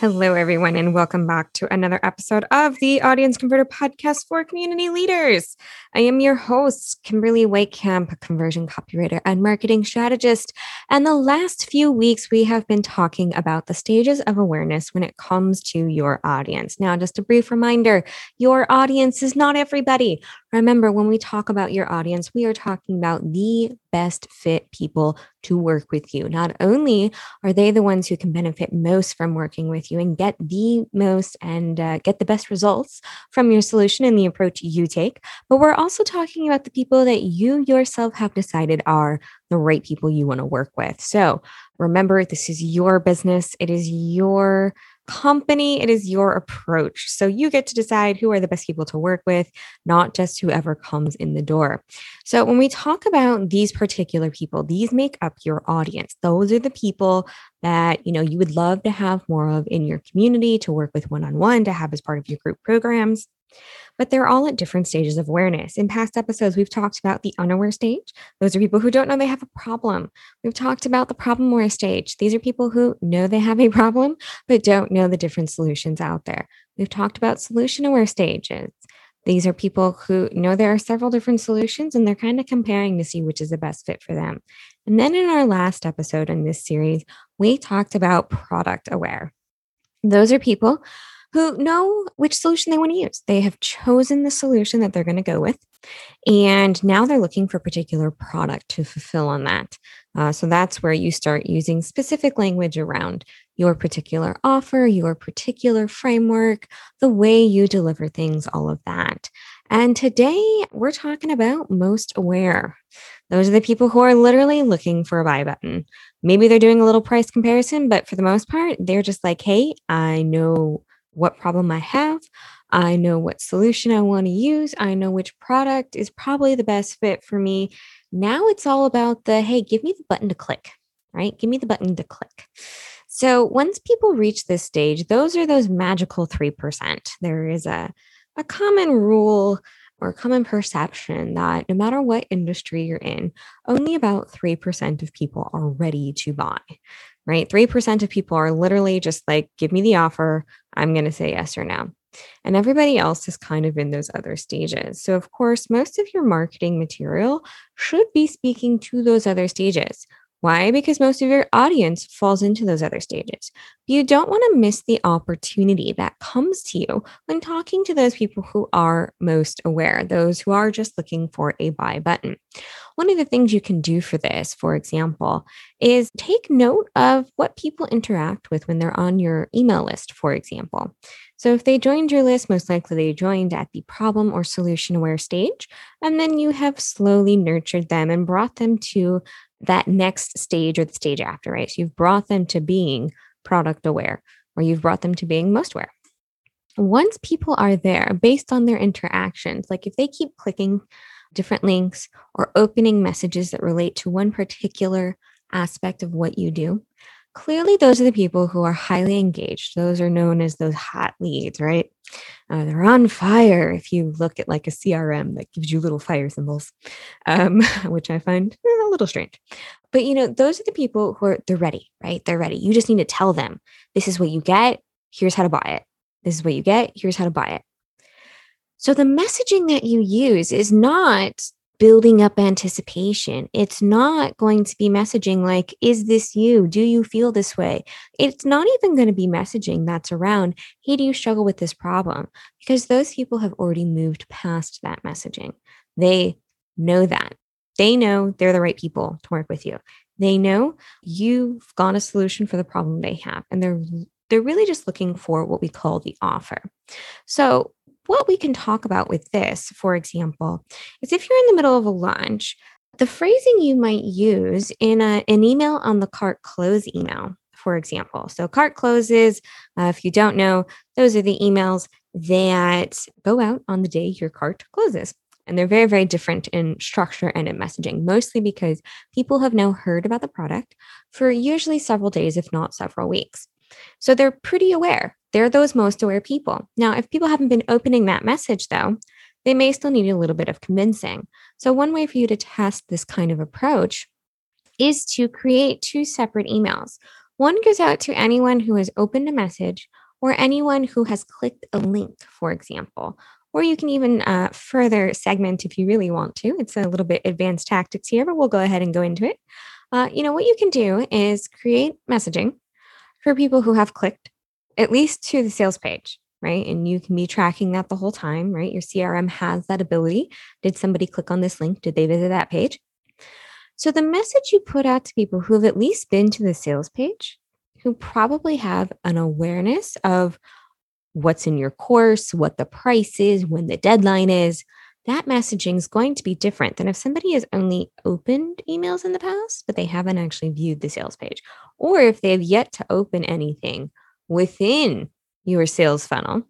Hello, everyone, and welcome back to another episode of the Audience Converter Podcast for Community Leaders. I am your host, Kimberly Weitkamp, a conversion copywriter and marketing strategist. And the last few weeks, we have been talking about the stages of awareness when it comes to your audience. Now, just a brief reminder your audience is not everybody. Remember, when we talk about your audience, we are talking about the best fit people to work with you. Not only are they the ones who can benefit most from working with you and get the most and uh, get the best results from your solution and the approach you take, but we're also talking about the people that you yourself have decided are the right people you want to work with. So remember, this is your business, it is your company, it is your approach. So you get to decide who are the best people to work with, not just whoever comes in the door. So when we talk about these particular people, these make up your audience. Those are the people that, you know, you would love to have more of in your community to work with one-on-one, to have as part of your group programs but they're all at different stages of awareness. In past episodes, we've talked about the unaware stage. Those are people who don't know they have a problem. We've talked about the problem aware stage. These are people who know they have a problem, but don't know the different solutions out there. We've talked about solution aware stages. These are people who know there are several different solutions and they're kind of comparing to see which is the best fit for them. And then in our last episode in this series, we talked about product aware. Those are people who know which solution they want to use. They have chosen the solution that they're going to go with. And now they're looking for a particular product to fulfill on that. Uh, so that's where you start using specific language around your particular offer, your particular framework, the way you deliver things, all of that. And today we're talking about most aware. Those are the people who are literally looking for a buy button. Maybe they're doing a little price comparison, but for the most part, they're just like, hey, I know what problem I have. I know what solution I want to use. I know which product is probably the best fit for me. Now it's all about the hey, give me the button to click, right? Give me the button to click. So once people reach this stage, those are those magical 3%. There is a, a common rule or common perception that no matter what industry you're in, only about 3% of people are ready to buy right? 3% of people are literally just like, give me the offer. I'm going to say yes or no. And everybody else is kind of in those other stages. So, of course, most of your marketing material should be speaking to those other stages. Why? Because most of your audience falls into those other stages. But you don't want to miss the opportunity that comes to you when talking to those people who are most aware, those who are just looking for a buy button. One of the things you can do for this, for example, is take note of what people interact with when they're on your email list, for example. So if they joined your list, most likely they joined at the problem or solution aware stage. And then you have slowly nurtured them and brought them to that next stage or the stage after, right? So you've brought them to being product aware or you've brought them to being most aware. Once people are there based on their interactions, like if they keep clicking different links or opening messages that relate to one particular aspect of what you do, clearly those are the people who are highly engaged. Those are known as those hot leads, right? Uh, they're on fire if you look at like a CRM that gives you little fire symbols, um, which I find eh, a little strange. But you know, those are the people who are they're ready, right? They're ready. You just need to tell them this is what you get. Here's how to buy it. This is what you get. Here's how to buy it. So the messaging that you use is not building up anticipation. It's not going to be messaging like, is this you? Do you feel this way? It's not even going to be messaging that's around, hey, do you struggle with this problem? Because those people have already moved past that messaging. They know that. They know they're the right people to work with you. They know you've got a solution for the problem they have. And they're they're really just looking for what we call the offer. So what we can talk about with this, for example, is if you're in the middle of a launch, the phrasing you might use in a, an email on the cart close email, for example. So, cart closes, uh, if you don't know, those are the emails that go out on the day your cart closes. And they're very, very different in structure and in messaging, mostly because people have now heard about the product for usually several days, if not several weeks. So they're pretty aware. They're those most aware people. Now, if people haven't been opening that message, though, they may still need a little bit of convincing. So, one way for you to test this kind of approach is to create two separate emails. One goes out to anyone who has opened a message or anyone who has clicked a link, for example. Or you can even uh, further segment if you really want to. It's a little bit advanced tactics here, but we'll go ahead and go into it. Uh, you know, what you can do is create messaging for people who have clicked at least to the sales page, right? And you can be tracking that the whole time, right? Your CRM has that ability. Did somebody click on this link? Did they visit that page? So the message you put out to people who have at least been to the sales page, who probably have an awareness of what's in your course, what the price is, when the deadline is, that messaging is going to be different than if somebody has only opened emails in the past, but they haven't actually viewed the sales page, or if they have yet to open anything within your sales funnel.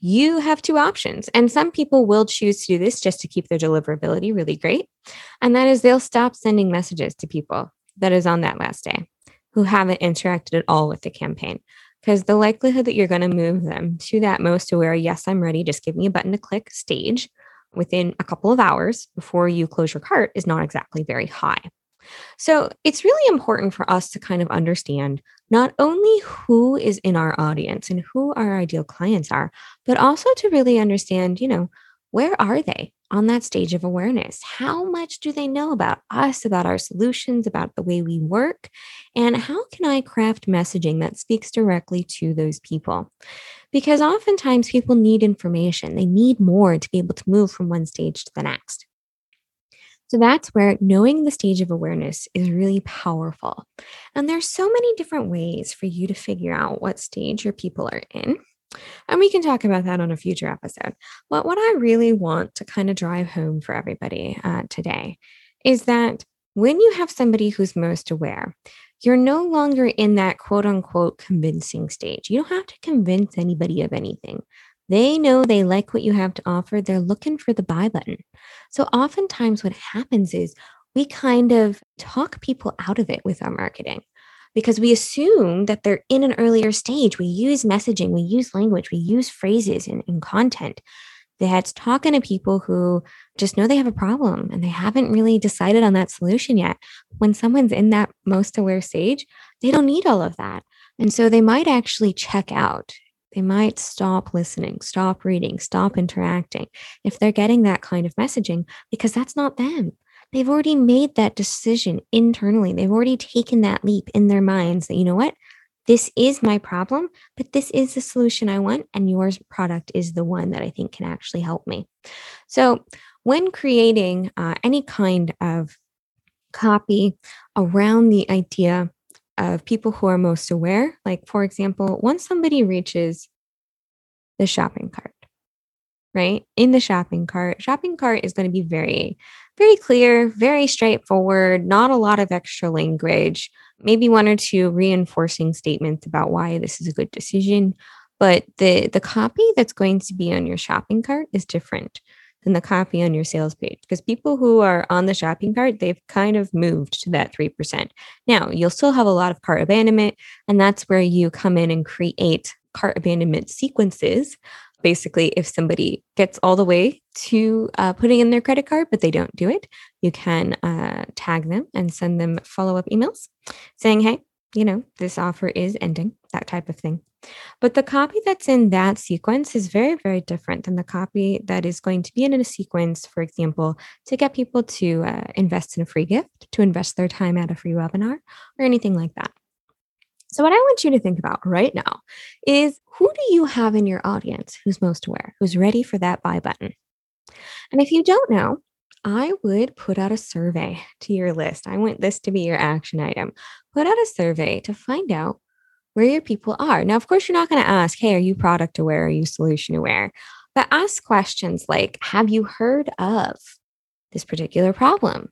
You have two options. And some people will choose to do this just to keep their deliverability really great. And that is they'll stop sending messages to people that is on that last day who haven't interacted at all with the campaign because the likelihood that you're going to move them to that most aware, yes, I'm ready, just give me a button to click stage within a couple of hours before you close your cart is not exactly very high. So it's really important for us to kind of understand not only who is in our audience and who our ideal clients are, but also to really understand, you know, where are they on that stage of awareness? How much do they know about us, about our solutions, about the way we work? And how can I craft messaging that speaks directly to those people? Because oftentimes people need information, they need more to be able to move from one stage to the next. So that's where knowing the stage of awareness is really powerful. And there's so many different ways for you to figure out what stage your people are in. And we can talk about that on a future episode. But what I really want to kind of drive home for everybody uh, today is that when you have somebody who's most aware, you're no longer in that quote unquote convincing stage. You don't have to convince anybody of anything. They know they like what you have to offer. They're looking for the buy button. So, oftentimes, what happens is we kind of talk people out of it with our marketing because we assume that they're in an earlier stage. We use messaging, we use language, we use phrases and, content that's talking to people who just know they have a problem and they haven't really decided on that solution yet. When someone's in that most aware stage, they don't need all of that. And so they might actually check out. They might stop listening, stop reading, stop interacting if they're getting that kind of messaging because that's not them. They've already made that decision internally. They've already taken that leap in their minds that, you know what? This is my problem, but this is the solution I want. And yours product is the one that I think can actually help me. So, when creating uh, any kind of copy around the idea of people who are most aware, like for example, once somebody reaches the shopping cart, right? In the shopping cart, shopping cart is going to be very very clear, very straightforward, not a lot of extra language, maybe one or two reinforcing statements about why this is a good decision. But the, the copy that's going to be on your shopping cart is different than the copy on your sales page because people who are on the shopping cart, they've kind of moved to that 3%. Now, you'll still have a lot of cart abandonment, and that's where you come in and create cart abandonment sequences basically if somebody gets all the way to uh, putting in their credit card but they don't do it you can uh, tag them and send them follow-up emails saying hey you know this offer is ending that type of thing. But the copy that's in that sequence is very very different than the copy that is going to be in a sequence for example to get people to uh, invest in a free gift to invest their time at a free webinar or anything like that so, what I want you to think about right now is who do you have in your audience who's most aware, who's ready for that buy button? And if you don't know, I would put out a survey to your list. I want this to be your action item. Put out a survey to find out where your people are. Now, of course, you're not going to ask, hey, are you product aware? Are you solution aware? But ask questions like, have you heard of this particular problem?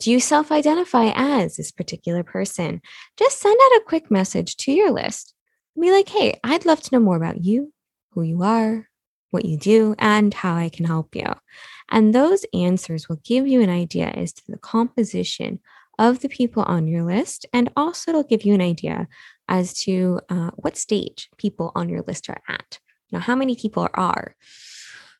Do you self identify as this particular person? Just send out a quick message to your list. Be like, hey, I'd love to know more about you, who you are, what you do, and how I can help you. And those answers will give you an idea as to the composition of the people on your list. And also, it'll give you an idea as to uh, what stage people on your list are at. Now, how many people are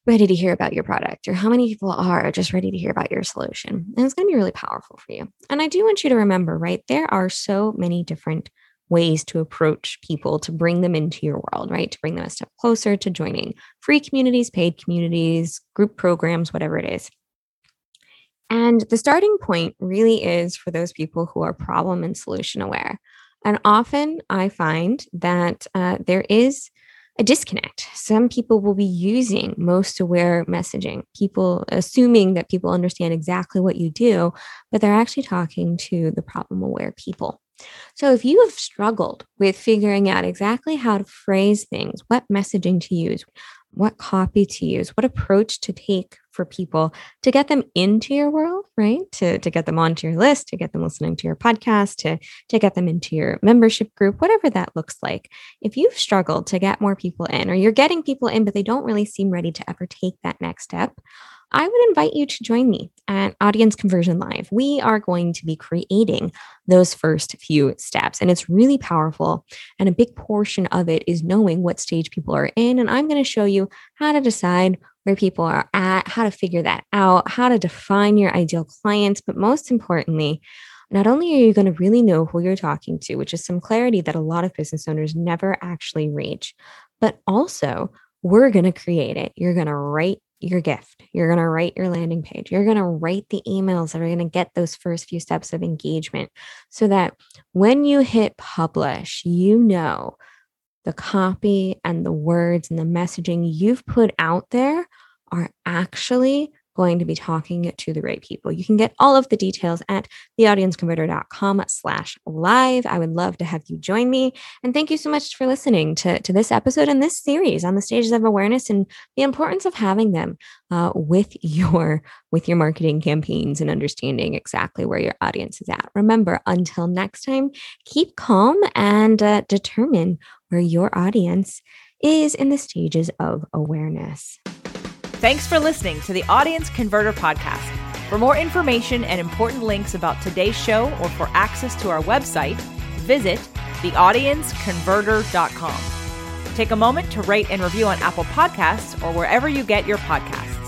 ready to hear about your product or how many people are just ready to hear about your solution. And it's going to be really powerful for you. And I do want you to remember, right? There are so many different ways to approach people to bring them into your world, right? To bring them a step closer to joining free communities, paid communities, group programs, whatever it is. And the starting point really is for those people who are problem and solution aware. And often I find that uh, there is a disconnect. Some people will be using most aware messaging, people assuming that people understand exactly what you do, but they're actually talking to the problem aware people. So, if you have struggled with figuring out exactly how to phrase things, what messaging to use, what copy to use, what approach to take for people to get them into your world, right? To, to get them onto your list, to get them listening to your podcast, to, to get them into your membership group, whatever that looks like. If you've struggled to get more people in, or you're getting people in, but they don't really seem ready to ever take that next step, I would invite you to join me at Audience Conversion Live. We are going to be creating those first few steps, and it's really powerful. And a big portion of it is knowing what stage people are in. And I'm going to show you how to decide where people are at, how to figure that out, how to define your ideal clients, but most importantly, not only are you going to really know who you're talking to, which is some clarity that a lot of business owners never actually reach, but also we're going to create it. You're going to write your gift. You're going to write your landing page. You're going to write the emails that are going to get those first few steps of engagement so that when you hit publish, you know the copy and the words and the messaging you've put out there are actually going to be talking to the right people. You can get all of the details at theaudienceconverter.com slash live. I would love to have you join me. And thank you so much for listening to, to this episode and this series on the stages of awareness and the importance of having them uh, with your with your marketing campaigns and understanding exactly where your audience is at. Remember, until next time, keep calm and uh, determine where your audience is in the stages of awareness. Thanks for listening to the Audience Converter Podcast. For more information and important links about today's show or for access to our website, visit theaudienceconverter.com. Take a moment to rate and review on Apple Podcasts or wherever you get your podcasts.